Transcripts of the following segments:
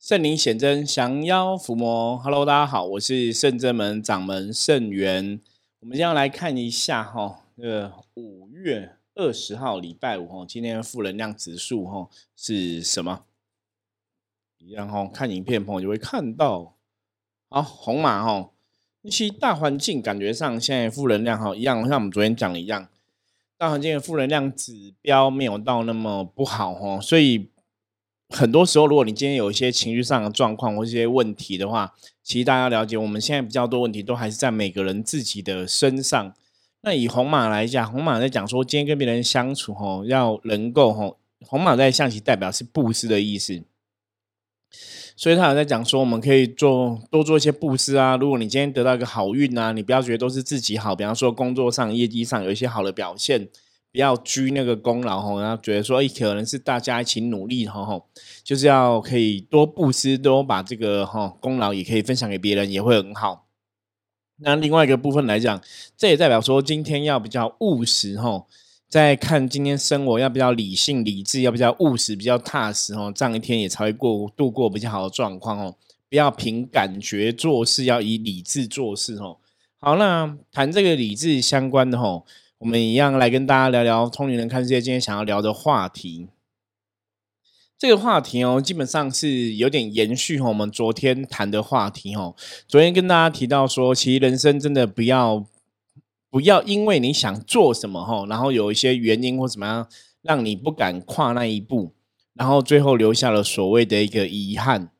圣灵显真，降妖伏魔。Hello，大家好，我是圣真门掌门圣元。我们先来看一下哈，这个五月二十号礼拜五哈，今天的负能量指数哈是什么？然后看影片朋友就会看到，好红马哈，其实大环境感觉上现在负能量哈一样，像我们昨天讲的一样，大环境的负能量指标没有到那么不好哈，所以。很多时候，如果你今天有一些情绪上的状况或一些问题的话，其实大家了解，我们现在比较多问题都还是在每个人自己的身上。那以红马来讲，红马在讲说，今天跟别人相处，吼，要能够，吼，红马在象棋代表是布施的意思，所以他有在讲说，我们可以做多做一些布施啊。如果你今天得到一个好运啊，你不要觉得都是自己好，比方说工作上、业绩上有一些好的表现。不要居那个功劳吼，然后觉得说，哎，可能是大家一起努力吼吼，就是要可以多布施，多把这个哈功劳也可以分享给别人，也会很好。那另外一个部分来讲，这也代表说，今天要比较务实吼，在看今天生活要比较理性、理智，要比较务实、比较踏实吼，这样一天也才会过度过比较好的状况哦。不要凭感觉做事，要以理智做事吼。好，那谈这个理智相关的吼。我们一样来跟大家聊聊《通灵人看世界》今天想要聊的话题。这个话题哦，基本上是有点延续我们昨天谈的话题哦。昨天跟大家提到说，其实人生真的不要不要因为你想做什么哈，然后有一些原因或怎么样，让你不敢跨那一步，然后最后留下了所谓的一个遗憾。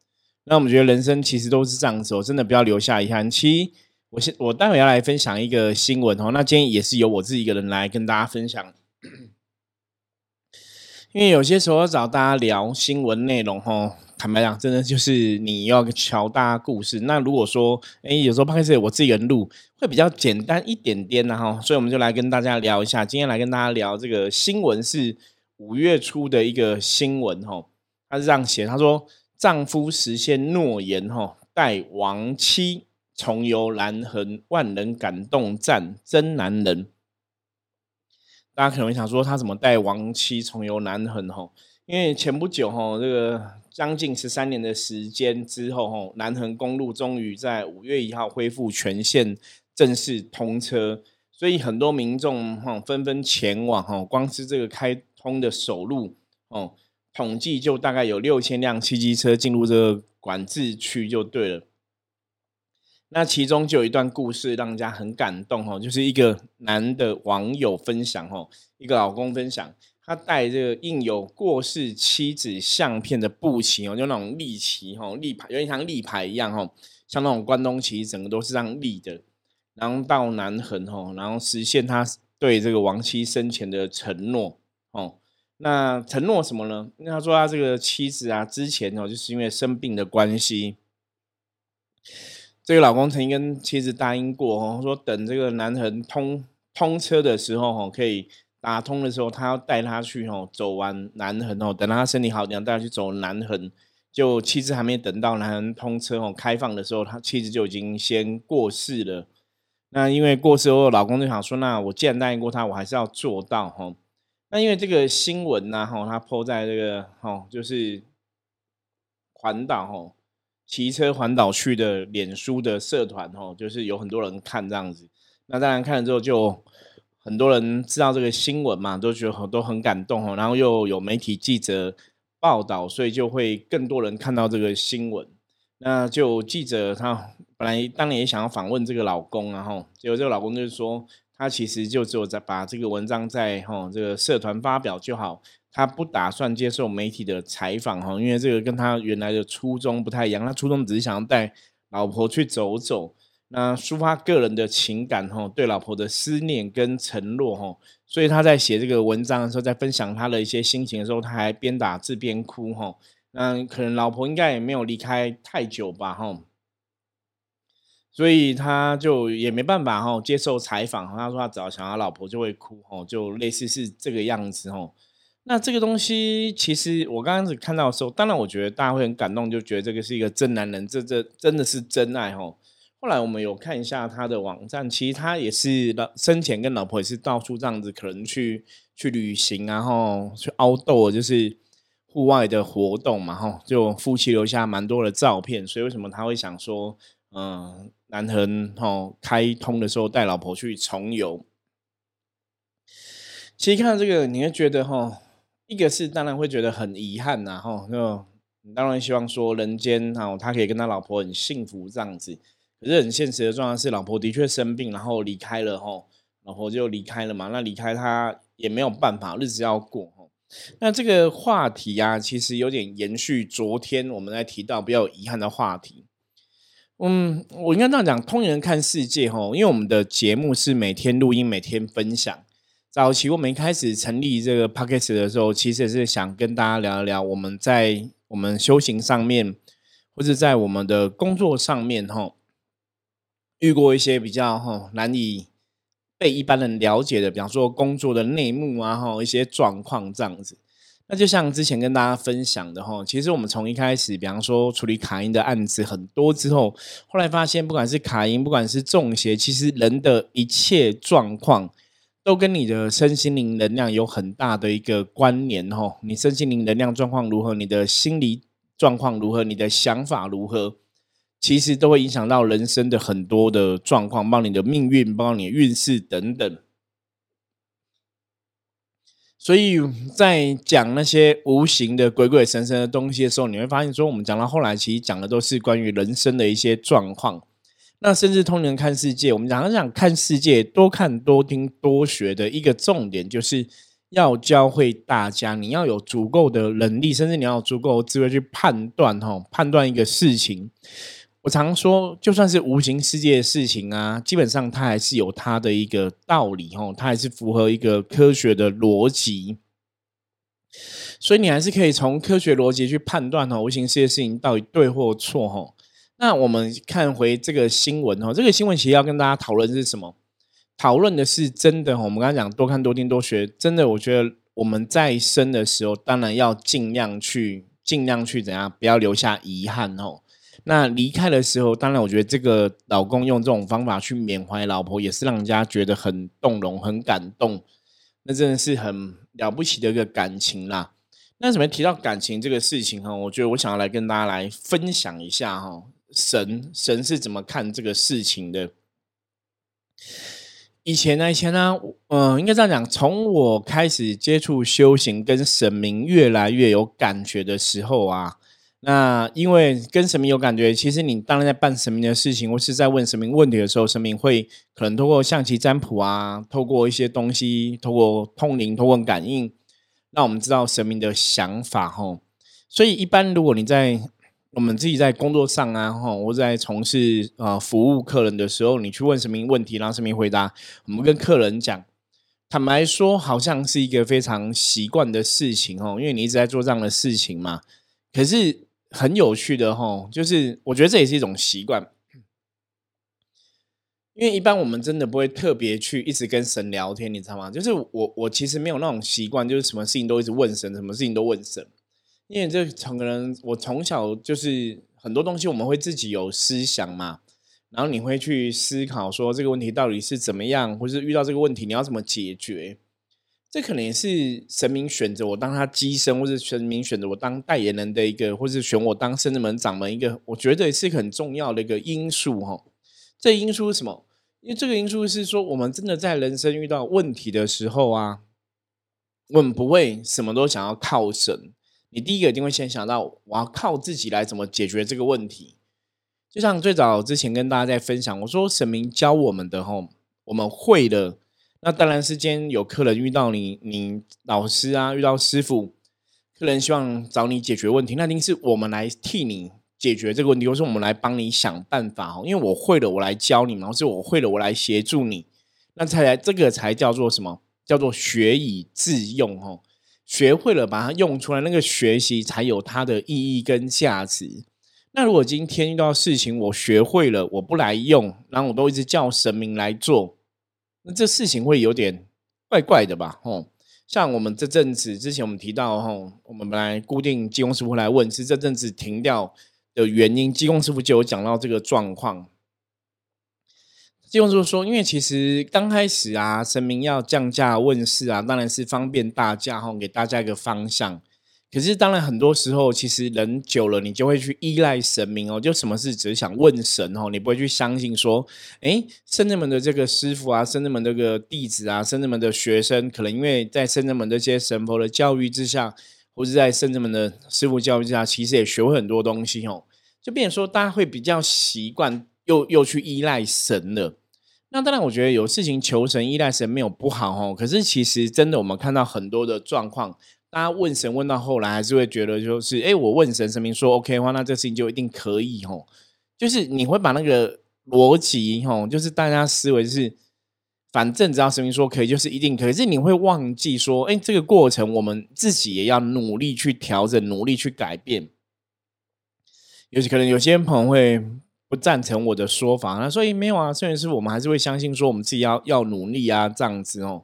那我们觉得人生其实都是这样子，真的不要留下遗憾。其实。我先，我待会要来分享一个新闻哦。那今天也是由我自己一个人来跟大家分享，因为有些时候找大家聊新闻内容哦，坦白讲，真的就是你要瞧大家故事。那如果说，哎，有时候拍摄我自己人录会比较简单一点点呢哈，所以我们就来跟大家聊一下。今天来跟大家聊这个新闻是五月初的一个新闻哦，他是这样写，他说丈夫实现诺言哈，带亡妻。重游南横，万人感动赞真男人。大家可能会想说，他怎么带亡妻重游南横？吼，因为前不久，吼，这个将近十三年的时间之后，吼，南横公路终于在五月一号恢复全线正式通车，所以很多民众，吼，纷纷前往，吼，光是这个开通的首路，哦，统计就大概有六千辆汽机车进入这个管制区，就对了。那其中就有一段故事让人家很感动哦，就是一个男的网友分享哦，一个老公分享，他带这个印有过世妻子相片的布旗哦，就那种立旗哦，立牌有点像立牌一样哦，像那种关东旗，整个都是这样立的，然后到南横哦，然后实现他对这个亡妻生前的承诺哦。那承诺什么呢？那他说他这个妻子啊，之前哦，就是因为生病的关系。这个老公曾经跟妻子答应过哦，说等这个南横通通车的时候哦，可以打通的时候，他要带他去哦，走完南横哦，等他身体好点，带他去走南横。就妻子还没等到南横通车哦开放的时候，他妻子就已经先过世了。那因为过世后，老公就想说，那我既然答应过他，我还是要做到哈。那因为这个新闻呢，哈，他抛在这个哈，就是环岛哈。骑车环岛去的脸书的社团哦，就是有很多人看这样子。那当然看了之后，就很多人知道这个新闻嘛，都觉得很都很感动哦。然后又有媒体记者报道，所以就会更多人看到这个新闻。那就记者他本来当年也想要访问这个老公，然后结果这个老公就是说，他其实就只有在把这个文章在吼这个社团发表就好。他不打算接受媒体的采访哈，因为这个跟他原来的初衷不太一样。他初衷只是想要带老婆去走走，那抒发个人的情感哈，对老婆的思念跟承诺哈。所以他在写这个文章的时候，在分享他的一些心情的时候，他还边打字边哭哈。那可能老婆应该也没有离开太久吧哈，所以他就也没办法哈接受采访。他说他只要想他老婆就会哭哈，就类似是这个样子哈。那这个东西，其实我刚开始看到的时候，当然我觉得大家会很感动，就觉得这个是一个真男人，这这真的是真爱吼。后来我们有看一下他的网站，其实他也是老生前跟老婆也是到处这样子，可能去去旅行，然后去凹豆，就是户外的活动嘛，哈，就夫妻留下蛮多的照片，所以为什么他会想说，嗯，南横哈开通的时候带老婆去重游？其实看到这个，你会觉得哈，一个是当然会觉得很遗憾呐，哈，就当然希望说人间哈，他可以跟他老婆很幸福这样子。可是很现实的状况是，老婆的确生病，然后离开了哈，老婆就离开了嘛。那离开他也没有办法，日子要过哈。那这个话题啊，其实有点延续昨天我们在提到比较遗憾的话题。嗯，我应该这样讲，通人看世界哈，因为我们的节目是每天录音，每天分享。早期我们一开始成立这个 podcast 的时候，其实也是想跟大家聊一聊我们在我们修行上面，或者在我们的工作上面哈。遇过一些比较哈难以被一般人了解的，比方说工作的内幕啊，哈一些状况这样子。那就像之前跟大家分享的哈，其实我们从一开始，比方说处理卡因的案子很多之后，后来发现不管是卡因，不管是中邪，其实人的一切状况都跟你的身心灵能量有很大的一个关联哦。你身心灵能量状况如何，你的心理状况如何，你的想法如何。其实都会影响到人生的很多的状况，包括你的命运，包括你的运势等等。所以在讲那些无形的鬼鬼神神的东西的时候，你会发现说，我们讲到后来，其实讲的都是关于人生的一些状况。那甚至通人看世界，我们常常讲看世界，多看多听多学的一个重点，就是要教会大家，你要有足够的能力，甚至你要有足够的智慧去判断，哈，判断一个事情。我常说，就算是无形世界的事情啊，基本上它还是有它的一个道理吼，它还是符合一个科学的逻辑，所以你还是可以从科学逻辑去判断哦，无形世界事情到底对或错吼。那我们看回这个新闻哦，这个新闻其实要跟大家讨论是什么？讨论的是真的，我们刚才讲多看多听多学，真的，我觉得我们在生的时候，当然要尽量去尽量去怎样，不要留下遗憾哦。那离开的时候，当然，我觉得这个老公用这种方法去缅怀老婆，也是让人家觉得很动容、很感动。那真的是很了不起的一个感情啦。那怎么提到感情这个事情哈？我觉得我想要来跟大家来分享一下哈，神神是怎么看这个事情的。以前呢，以前呢，嗯，应该这样讲，从我开始接触修行，跟神明越来越有感觉的时候啊。那因为跟神明有感觉，其实你当然在办神明的事情，或是在问神明问题的时候，神明会可能透过象棋占卜啊，透过一些东西，透过通灵、透过感应，让我们知道神明的想法吼。所以一般如果你在我们自己在工作上啊，吼，我在从事呃服务客人的时候，你去问什么问题，让神明回答，我们跟客人讲，坦白说，好像是一个非常习惯的事情哦，因为你一直在做这样的事情嘛，可是。很有趣的哈，就是我觉得这也是一种习惯，因为一般我们真的不会特别去一直跟神聊天，你知道吗？就是我我其实没有那种习惯，就是什么事情都一直问神，什么事情都问神，因为这从可能我从小就是很多东西我们会自己有思想嘛，然后你会去思考说这个问题到底是怎么样，或是遇到这个问题你要怎么解决。这可能也是神明选择我当他机身，或者神明选择我当代言人的一个，或是选我当圣门掌门一个，我觉得也是很重要的一个因素哈。这因素是什么？因为这个因素是说，我们真的在人生遇到问题的时候啊，我们不会什么都想要靠神。你第一个一定会先想到，我要靠自己来怎么解决这个问题。就像最早之前跟大家在分享，我说神明教我们的吼，我们会的。那当然是今天有客人遇到你，你老师啊遇到师傅，客人希望找你解决问题，那一定是我们来替你解决这个问题，或是我们来帮你想办法。因为我会了，我来教你嘛，或是我会了，我来协助你，那才来这个才叫做什么？叫做学以致用哦。学会了把它用出来，那个学习才有它的意义跟价值。那如果今天遇到事情，我学会了，我不来用，然后我都一直叫神明来做。那这事情会有点怪怪的吧？哦，像我们这阵子之前我们提到，吼，我们本来固定技工师傅来问，是这阵子停掉的原因，技工师傅就有讲到这个状况。技工师傅说，因为其实刚开始啊，神明要降价问世啊，当然是方便大家，吼，给大家一个方向。可是当然很多时候，其实人久了，你就会去依赖神明哦。就什么事只是想问神哦，你不会去相信说，哎，圣人门的这个师傅啊，圣人门这个弟子啊，圣人门的学生，可能因为在圣人门这些神佛的教育之下，或者在圣人门的师傅教育之下，其实也学会很多东西哦。就变成说，大家会比较习惯，又又去依赖神了。那当然，我觉得有事情求神、依赖神没有不好哦。可是其实真的，我们看到很多的状况，大家问神问到后来，还是会觉得就是，哎，我问神，神明说 OK 的话，那这事情就一定可以哦。就是你会把那个逻辑哦，就是大家思维是，反正只要神明说可以，就是一定可以。是你会忘记说，哎，这个过程我们自己也要努力去调整，努力去改变。有些可能有些朋友会不赞成我的说法，那所以没有啊，虽然是我们还是会相信说我们自己要要努力啊这样子哦。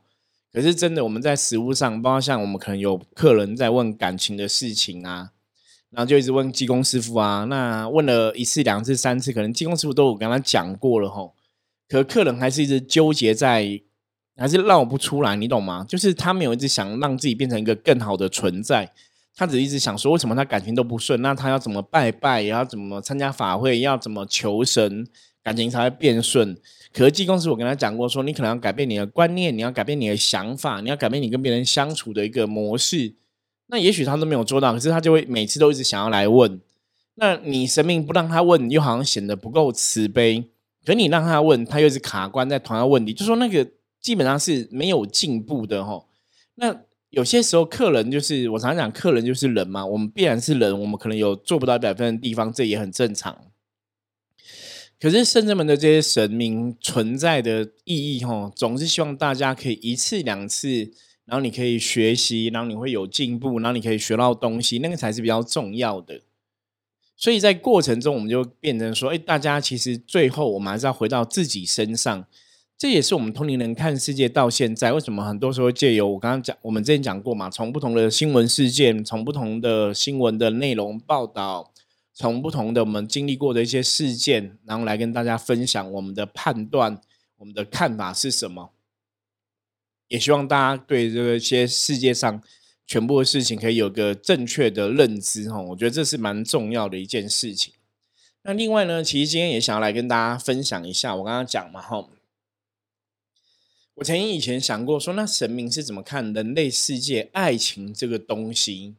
可是真的我们在食物上，包括像我们可能有客人在问感情的事情啊，然后就一直问技工师傅啊，那问了一次、两次、三次，可能技工师傅都有跟他讲过了吼，可客人还是一直纠结在，还是绕不出来，你懂吗？就是他没有一直想让自己变成一个更好的存在。他只一直想说，为什么他感情都不顺？那他要怎么拜拜？要怎么参加法会？要怎么求神，感情才会变顺？可是济公师我跟他讲过，说你可能要改变你的观念，你要改变你的想法，你要改变你跟别人相处的一个模式。那也许他都没有做到，可是他就会每次都一直想要来问。那你神明不让他问，又好像显得不够慈悲。可你让他问，他又是卡关在同样问题，就说那个基本上是没有进步的哈。那。有些时候，客人就是我常常讲，客人就是人嘛。我们必然是人，我们可能有做不到一百分的地方，这也很正常。可是圣人们的这些神明存在的意义，哈，总是希望大家可以一次两次，然后你可以学习，然后你会有进步，然后你可以学到东西，那个才是比较重要的。所以在过程中，我们就变成说，哎，大家其实最后我们还是要回到自己身上。这也是我们通灵人看世界到现在，为什么很多时候借由我刚刚讲，我们之前讲过嘛，从不同的新闻事件，从不同的新闻的内容报道，从不同的我们经历过的一些事件，然后来跟大家分享我们的判断，我们的看法是什么？也希望大家对这些世界上全部的事情可以有个正确的认知哈，我觉得这是蛮重要的一件事情。那另外呢，其实今天也想要来跟大家分享一下，我刚刚讲嘛哈。我曾经以前想过，说那神明是怎么看人类世界爱情这个东西？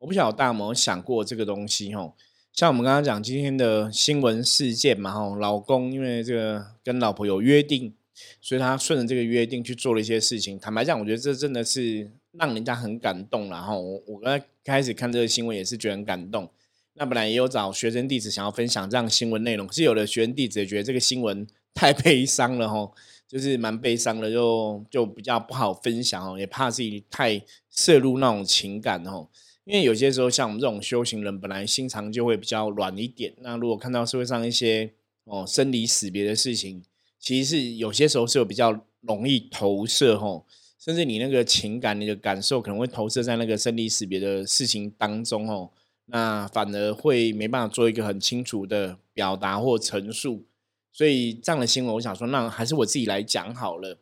我不晓得大家有没有想过这个东西？吼，像我们刚刚讲今天的新闻事件嘛，吼，老公因为这个跟老婆有约定，所以他顺着这个约定去做了一些事情。坦白讲，我觉得这真的是让人家很感动然后我我刚开始看这个新闻也是觉得很感动。那本来也有找学生弟子想要分享这样新闻内容，可是有的学生弟子也觉得这个新闻太悲伤了，吼。就是蛮悲伤的，就就比较不好分享哦，也怕自己太摄入那种情感哦。因为有些时候像我们这种修行人，本来心肠就会比较软一点。那如果看到社会上一些哦生离死别的事情，其实是有些时候是有比较容易投射哦，甚至你那个情感、你的感受可能会投射在那个生离死别的事情当中哦，那反而会没办法做一个很清楚的表达或陈述。所以这样的新闻，我想说，那还是我自己来讲好了。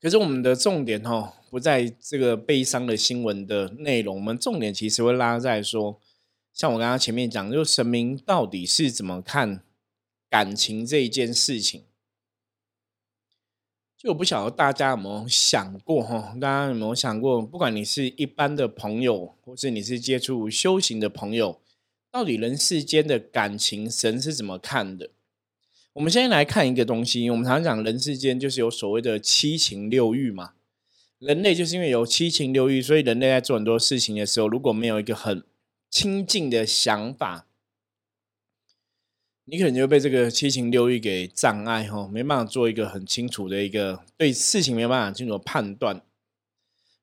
可是我们的重点哦，不在这个悲伤的新闻的内容，我们重点其实会拉在说，像我刚刚前面讲，就神明到底是怎么看感情这一件事情。就我不晓得大家有没有想过哈，大家有没有想过，不管你是一般的朋友，或是你是接触修行的朋友，到底人世间的感情，神是怎么看的？我们先来看一个东西，我们常常讲人世间就是有所谓的七情六欲嘛。人类就是因为有七情六欲，所以人类在做很多事情的时候，如果没有一个很清净的想法，你可能就被这个七情六欲给障碍哈，没办法做一个很清楚的一个对事情没办法清楚的判断。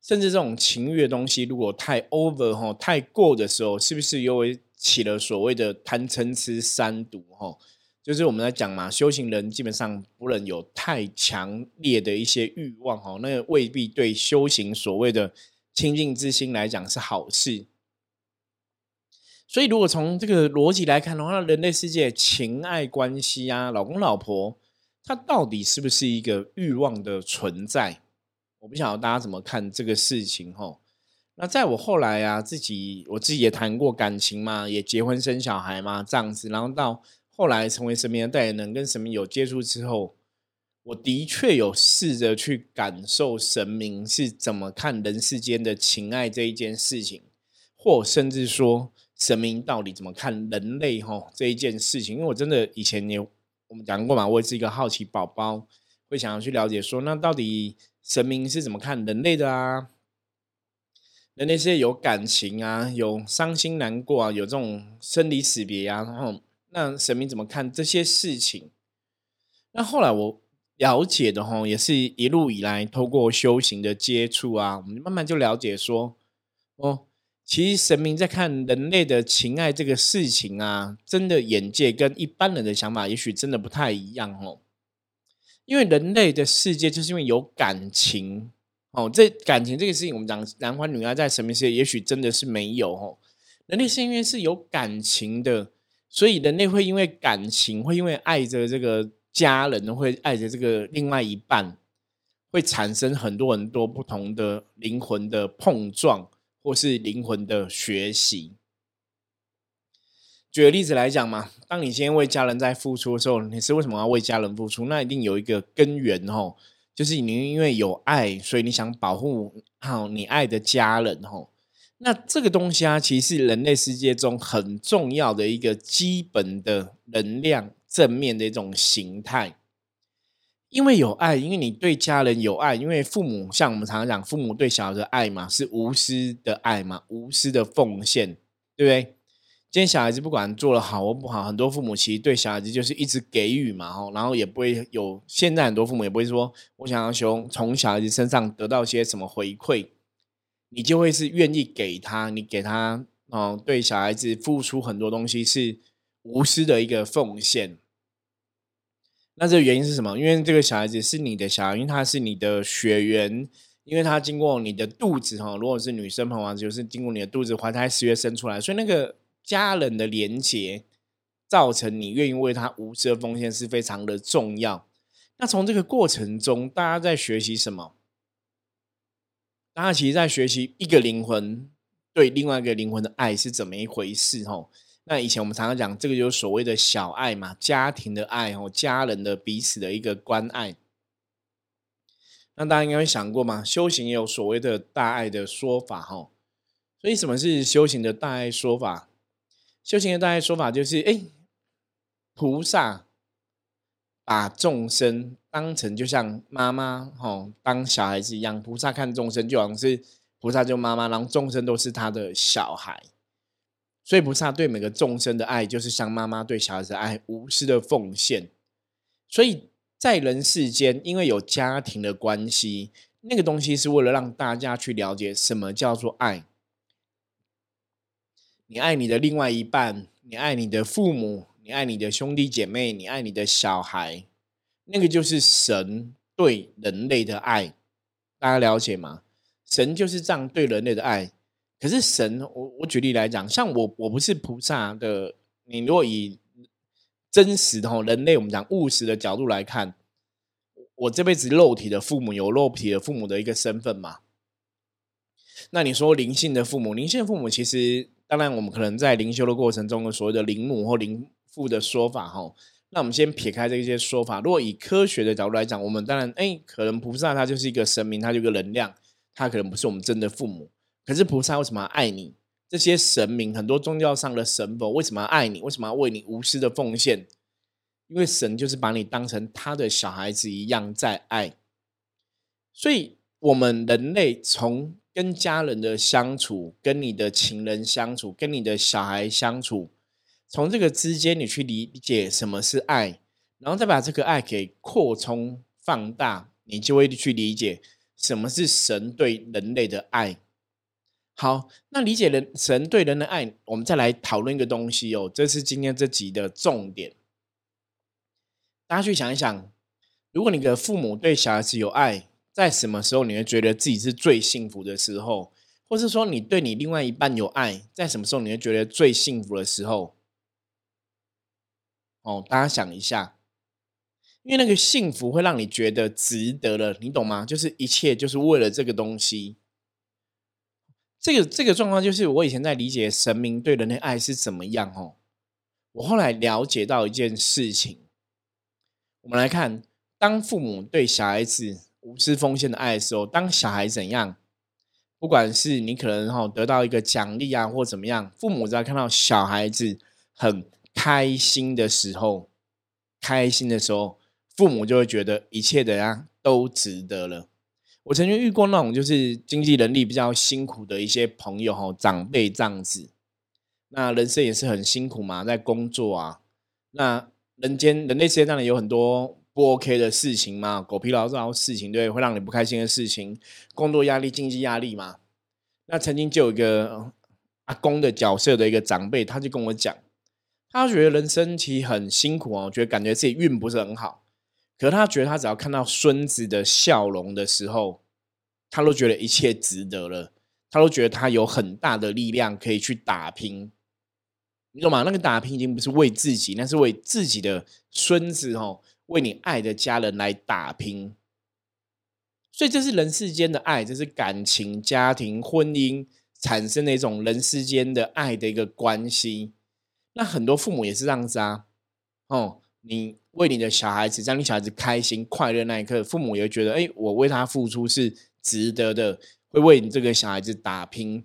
甚至这种情欲的东西，如果太 over 哈，太过的时候，是不是又会起了所谓的贪嗔痴三毒哈？就是我们在讲嘛，修行人基本上不能有太强烈的一些欲望哦，那未必对修行所谓的清净之心来讲是好事。所以，如果从这个逻辑来看的话，人类世界情爱关系啊，老公老婆，它到底是不是一个欲望的存在？我不晓得大家怎么看这个事情哈。那在我后来啊，自己我自己也谈过感情嘛，也结婚生小孩嘛，这样子，然后到后来成为神明的代言人，跟神明有接触之后，我的确有试着去感受神明是怎么看人世间的情爱这一件事情，或甚至说神明到底怎么看人类哈这一件事情。因为我真的以前有我们讲过嘛，我也是一个好奇宝宝，会想要去了解说，那到底神明是怎么看人类的啊？人类是有感情啊，有伤心难过啊，有这种生离死别啊，然后那神明怎么看这些事情？那后来我了解的哈，也是一路以来透过修行的接触啊，我们慢慢就了解说，哦，其实神明在看人类的情爱这个事情啊，真的眼界跟一般人的想法，也许真的不太一样哦。因为人类的世界就是因为有感情。哦，这感情这个事情，我们讲男欢女爱在神明世界，也许真的是没有哦。人类是因为是有感情的，所以人类会因为感情，会因为爱着这个家人，会爱着这个另外一半，会产生很多很多不同的灵魂的碰撞，或是灵魂的学习。举个例子来讲嘛，当你今天为家人在付出的时候，你是为什么要为家人付出？那一定有一个根源哦。就是你因为有爱，所以你想保护好你爱的家人吼。那这个东西啊，其实是人类世界中很重要的一个基本的能量正面的一种形态。因为有爱，因为你对家人有爱，因为父母像我们常常讲，父母对小孩的爱嘛，是无私的爱嘛，无私的奉献，对不对？今天小孩子不管做了好或不好，很多父母其实对小孩子就是一直给予嘛，吼，然后也不会有。现在很多父母也不会说，我想要从从小孩子身上得到些什么回馈，你就会是愿意给他，你给他，哦，对小孩子付出很多东西是无私的一个奉献。那这个原因是什么？因为这个小孩子是你的小孩，因为他是你的血缘，因为他经过你的肚子，哈，如果是女生朋友，就是经过你的肚子怀胎十月生出来，所以那个。家人的连结，造成你愿意为他无私的奉献是非常的重要。那从这个过程中，大家在学习什么？大家其实，在学习一个灵魂对另外一个灵魂的爱是怎么一回事？吼，那以前我们常常讲，这个就是所谓的小爱嘛，家庭的爱，哦，家人的彼此的一个关爱。那大家应该会想过嘛，修行也有所谓的大爱的说法，吼。所以，什么是修行的大爱说法？修行的大爱说法就是：哎，菩萨把众生当成就像妈妈哦，当小孩子一样。菩萨看众生，就好像是菩萨就妈妈，然后众生都是他的小孩。所以菩萨对每个众生的爱，就是像妈妈对小孩子的爱，无私的奉献。所以在人世间，因为有家庭的关系，那个东西是为了让大家去了解什么叫做爱。你爱你的另外一半，你爱你的父母，你爱你的兄弟姐妹，你爱你的小孩，那个就是神对人类的爱，大家了解吗？神就是这样对人类的爱。可是神，我我举例来讲，像我我不是菩萨的，你如果以真实的人类，我们讲务实的角度来看，我这辈子肉体的父母有肉体的父母的一个身份嘛？那你说灵性的父母，灵性的父母其实。当然，我们可能在灵修的过程中，所谓的灵母或灵父的说法，哈，那我们先撇开这些说法。如果以科学的角度来讲，我们当然，哎，可能菩萨他就是一个神明，他就一个能量，他可能不是我们真的父母。可是菩萨为什么要爱你？这些神明，很多宗教上的神佛为什么要爱你？为什么要为你无私的奉献？因为神就是把你当成他的小孩子一样在爱。所以，我们人类从跟家人的相处，跟你的情人相处，跟你的小孩相处，从这个之间你去理解什么是爱，然后再把这个爱给扩充放大，你就会去理解什么是神对人类的爱。好，那理解人神对人的爱，我们再来讨论一个东西哦，这是今天这集的重点。大家去想一想，如果你的父母对小孩子有爱。在什么时候你会觉得自己是最幸福的时候，或是说你对你另外一半有爱，在什么时候你会觉得最幸福的时候？哦，大家想一下，因为那个幸福会让你觉得值得了，你懂吗？就是一切就是为了这个东西。这个这个状况就是我以前在理解神明对人的爱是怎么样哦。我后来了解到一件事情，我们来看，当父母对小孩子无私奉献的爱的时候，当小孩怎样，不管是你可能哈得到一个奖励啊，或怎么样，父母只要看到小孩子很开心的时候，开心的时候，父母就会觉得一切的呀都值得了。我曾经遇过那种就是经济能力比较辛苦的一些朋友哈，长辈这样子，那人生也是很辛苦嘛，在工作啊，那人间人类世界当然有很多不 OK 的事情嘛，狗皮膏药事情，对，会让你不开心的事情，工作压力、经济压力嘛。那曾经就有一个阿公的角色的一个长辈，他就跟我讲，他觉得人生其实很辛苦哦，觉得感觉自己运不是很好。可是他觉得，他只要看到孙子的笑容的时候，他都觉得一切值得了。他都觉得他有很大的力量可以去打拼，你懂吗？那个打拼已经不是为自己，那是为自己的孙子哦，为你爱的家人来打拼。所以这是人世间的爱，这是感情、家庭、婚姻产生的一种人世间的爱的一个关系。那很多父母也是这样子啊，哦，你。为你的小孩子，让你小孩子开心快乐那一刻，父母也会觉得，哎，我为他付出是值得的，会为你这个小孩子打拼。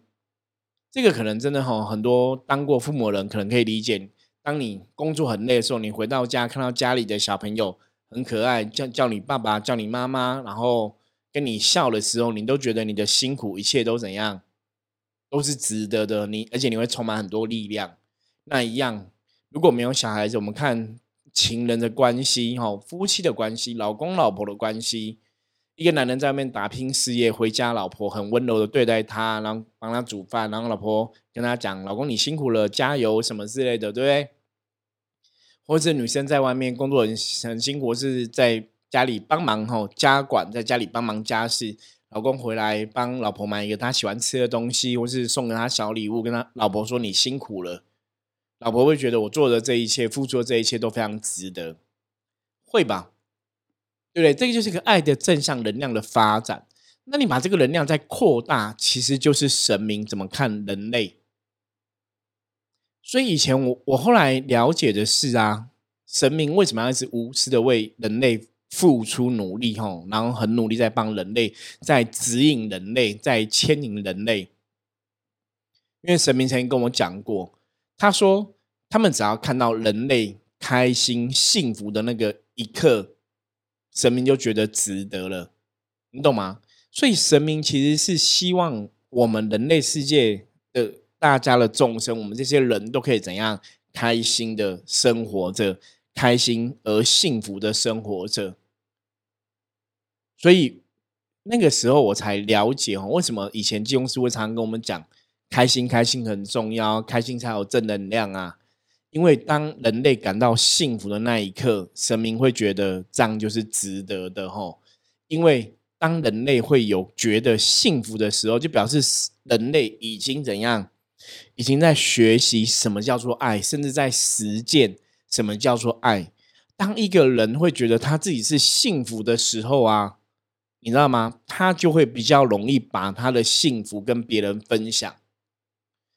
这个可能真的哈，很多当过父母的人可能可以理解。当你工作很累的时候，你回到家看到家里的小朋友很可爱，叫叫你爸爸，叫你妈妈，然后跟你笑的时候，你都觉得你的辛苦一切都怎样，都是值得的。你而且你会充满很多力量。那一样，如果没有小孩子，我们看。情人的关系，哈，夫妻的关系，老公老婆的关系，一个男人在外面打拼事业，回家老婆很温柔的对待他，然后帮他煮饭，然后老婆跟他讲：“老公你辛苦了，加油什么之类的，对不对？”或者女生在外面工作很很辛苦，是在家里帮忙，哈，家管在家里帮忙家事，老公回来帮老婆买一个他喜欢吃的东西，或是送给他小礼物，跟他老婆说：“你辛苦了。”老婆会觉得我做的这一切、付出的这一切都非常值得，会吧？对不对？这个就是个爱的正向能量的发展。那你把这个能量再扩大，其实就是神明怎么看人类。所以以前我我后来了解的是啊，神明为什么要一直无私的为人类付出努力？吼，然后很努力在帮人类，在指引人类，在牵引人类。因为神明曾经跟我讲过。他说：“他们只要看到人类开心、幸福的那个一刻，神明就觉得值得了，你懂吗？所以神明其实是希望我们人类世界的大家的众生，我们这些人都可以怎样开心的生活着，开心而幸福的生活着。所以那个时候我才了解哦，为什么以前金庸师会常常跟我们讲。”开心，开心很重要，开心才有正能量啊！因为当人类感到幸福的那一刻，神明会觉得这样就是值得的吼。因为当人类会有觉得幸福的时候，就表示人类已经怎样，已经在学习什么叫做爱，甚至在实践什么叫做爱。当一个人会觉得他自己是幸福的时候啊，你知道吗？他就会比较容易把他的幸福跟别人分享。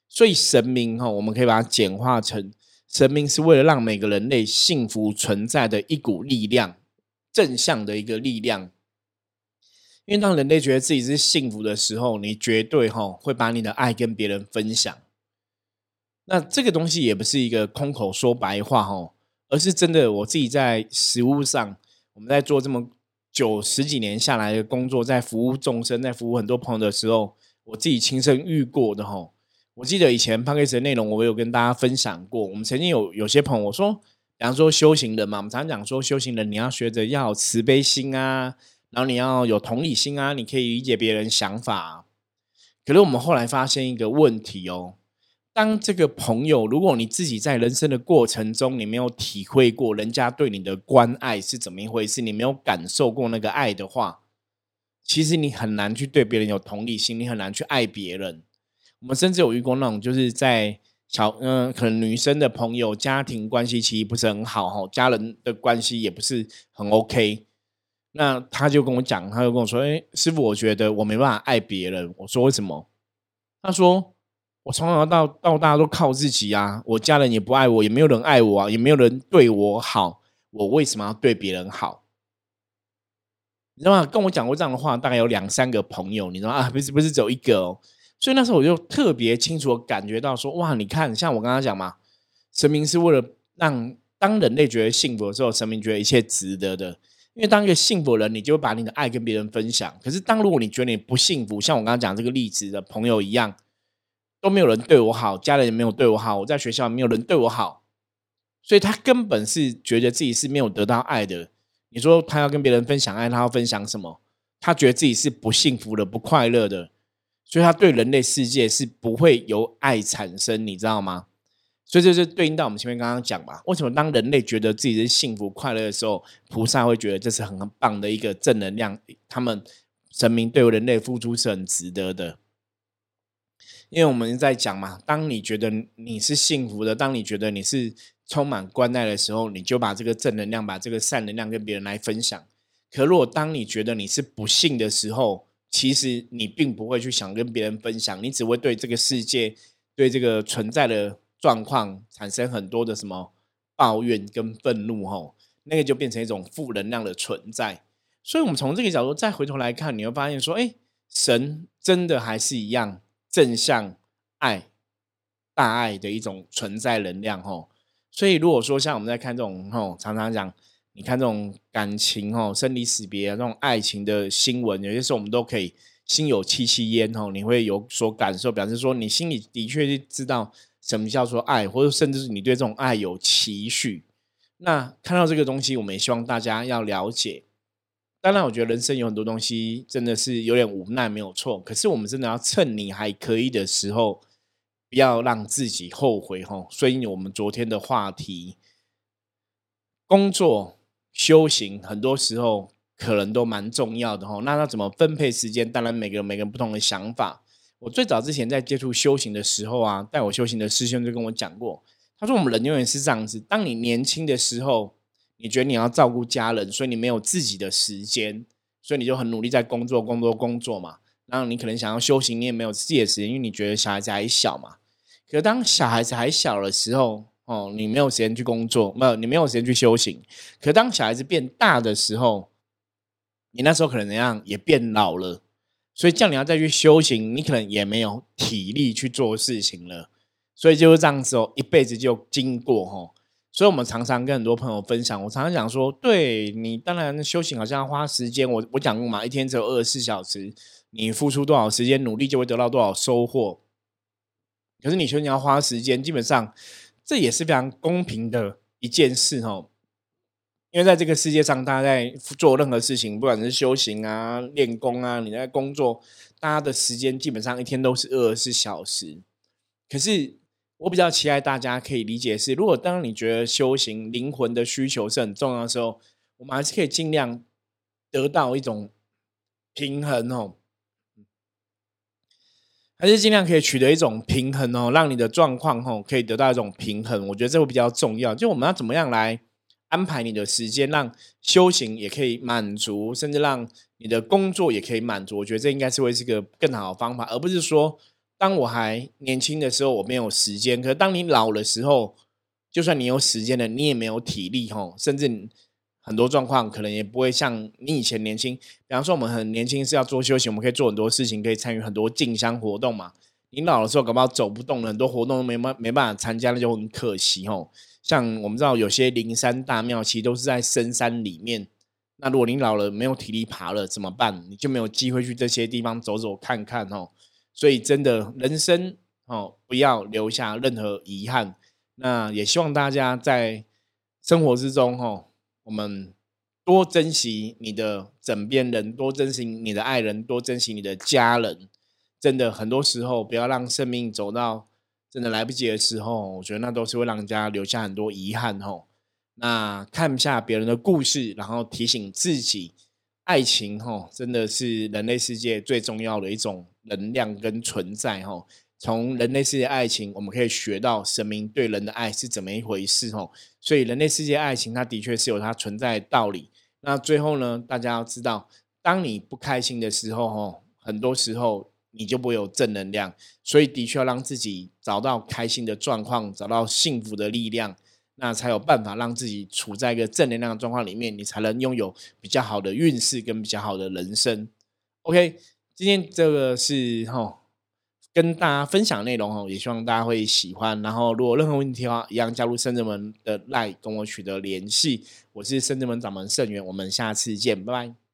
所以神明哈，我们可以把它简化成神明是为了让每个人类幸福存在的一股力量，正向的一个力量。因为当人类觉得自己是幸福的时候，你绝对哈会把你的爱跟别人分享。那这个东西也不是一个空口说白话哈，而是真的。我自己在实物上，我们在做这么久十几年下来的工作，在服务众生，在服务很多朋友的时候，我自己亲身遇过的哈。我记得以前 p a c k a g e 的内容，我有跟大家分享过。我们曾经有有些朋友说，比方说修行人嘛，我们常讲说修行人你要学着要慈悲心啊，然后你要有同理心啊，你可以理解别人想法。可是我们后来发现一个问题哦，当这个朋友，如果你自己在人生的过程中，你没有体会过人家对你的关爱是怎么一回事，你没有感受过那个爱的话，其实你很难去对别人有同理心，你很难去爱别人。我们甚至有遇过那种，就是在小嗯，可能女生的朋友家庭关系其实不是很好哈，家人的关系也不是很 OK。那他就跟我讲，他就跟我说：“哎，师傅，我觉得我没办法爱别人。”我说：“为什么？”他说：“我从小到到大都靠自己啊，我家人也不爱我，也没有人爱我啊，也没有人对我好，我为什么要对别人好？”你知道吗？跟我讲过这样的话，大概有两三个朋友，你知道啊？不是不是只有一个哦。所以那时候我就特别清楚感觉到说：“哇，你看，像我刚刚讲嘛，神明是为了让当人类觉得幸福的时候，神明觉得一切值得的。”因为当一个幸福的人，你就会把你的爱跟别人分享。可是，当如果你觉得你不幸福，像我刚刚讲这个例子的朋友一样，都没有人对我好，家人也没有对我好，我在学校也没有人对我好，所以他根本是觉得自己是没有得到爱的。你说他要跟别人分享爱，他要分享什么？他觉得自己是不幸福的、不快乐的，所以他对人类世界是不会由爱产生，你知道吗？所以这就对应到我们前面刚刚讲嘛，为什么当人类觉得自己是幸福快乐的时候，菩萨会觉得这是很棒的一个正能量，他们神明对人类付出是很值得的。因为我们在讲嘛，当你觉得你是幸福的，当你觉得你是充满关爱的时候，你就把这个正能量、把这个善能量跟别人来分享。可如果当你觉得你是不幸的时候，其实你并不会去想跟别人分享，你只会对这个世界、对这个存在的。状况产生很多的什么抱怨跟愤怒，吼，那个就变成一种负能量的存在。所以，我们从这个角度再回头来看，你会发现说，哎，神真的还是一样正向爱、大爱的一种存在能量，吼。所以，如果说像我们在看这种，吼，常常讲，你看这种感情，吼，生离死别这种爱情的新闻，有些时候我们都可以心有戚戚焉，哦，你会有所感受，表示说你心里的确是知道。什么叫做爱，或者甚至是你对这种爱有期许？那看到这个东西，我们也希望大家要了解。当然，我觉得人生有很多东西真的是有点无奈，没有错。可是我们真的要趁你还可以的时候，不要让自己后悔。吼，所以我们昨天的话题，工作、修行，很多时候可能都蛮重要的。吼，那要怎么分配时间？当然，每个人每个人不同的想法。我最早之前在接触修行的时候啊，带我修行的师兄就跟我讲过，他说我们人永远是这样子：，当你年轻的时候，你觉得你要照顾家人，所以你没有自己的时间，所以你就很努力在工作、工作、工作嘛。然后你可能想要修行，你也没有自己的时间，因为你觉得小孩子还小嘛。可是当小孩子还小的时候，哦，你没有时间去工作，没有，你没有时间去修行。可当小孩子变大的时候，你那时候可能怎样，也变老了。所以叫你要再去修行，你可能也没有体力去做事情了。所以就是这样子哦，一辈子就经过哈。所以我们常常跟很多朋友分享，我常常讲说，对你当然修行好像要花时间。我我讲过嘛，一天只有二十四小时，你付出多少时间努力，就会得到多少收获。可是你说你要花时间，基本上这也是非常公平的一件事哦。因为在这个世界上，大家在做任何事情，不管是修行啊、练功啊，你在工作，大家的时间基本上一天都是二十四小时。可是我比较期待大家可以理解是，如果当你觉得修行灵魂的需求是很重要的时候，我们还是可以尽量得到一种平衡哦，还是尽量可以取得一种平衡哦，让你的状况哦可以得到一种平衡。我觉得这会比较重要。就我们要怎么样来？安排你的时间，让修行也可以满足，甚至让你的工作也可以满足。我觉得这应该是会是一个更好的方法，而不是说，当我还年轻的时候我没有时间，可是当你老的时候，就算你有时间了，你也没有体力吼，甚至很多状况可能也不会像你以前年轻。比方说，我们很年轻是要做修行，我们可以做很多事情，可以参与很多进香活动嘛。你老的时候，搞不好走不动了，很多活动都没办没办法参加，那就很可惜哦。像我们知道有些灵山大庙，其实都是在深山里面。那如果你老了没有体力爬了怎么办？你就没有机会去这些地方走走看看哦。所以真的人生哦，不要留下任何遗憾。那也希望大家在生活之中哦，我们多珍惜你的枕边人，多珍惜你的爱人，多珍惜你的家人。真的很多时候，不要让生命走到。真的来不及的时候，我觉得那都是会让人家留下很多遗憾吼。那看一下别人的故事，然后提醒自己，爱情吼真的是人类世界最重要的一种能量跟存在吼。从人类世界爱情，我们可以学到神明对人的爱是怎么一回事哦。所以人类世界爱情，它的确是有它存在的道理。那最后呢，大家要知道，当你不开心的时候吼，很多时候你就不会有正能量。所以的确要让自己找到开心的状况，找到幸福的力量，那才有办法让自己处在一个正能量的状况里面，你才能拥有比较好的运势跟比较好的人生。OK，今天这个是哈。跟大家分享内容哦，也希望大家会喜欢。然后，如果任何问题的话，一样加入圣智门的 line 跟我取得联系。我是圣智门掌门圣元，我们下次见，拜拜。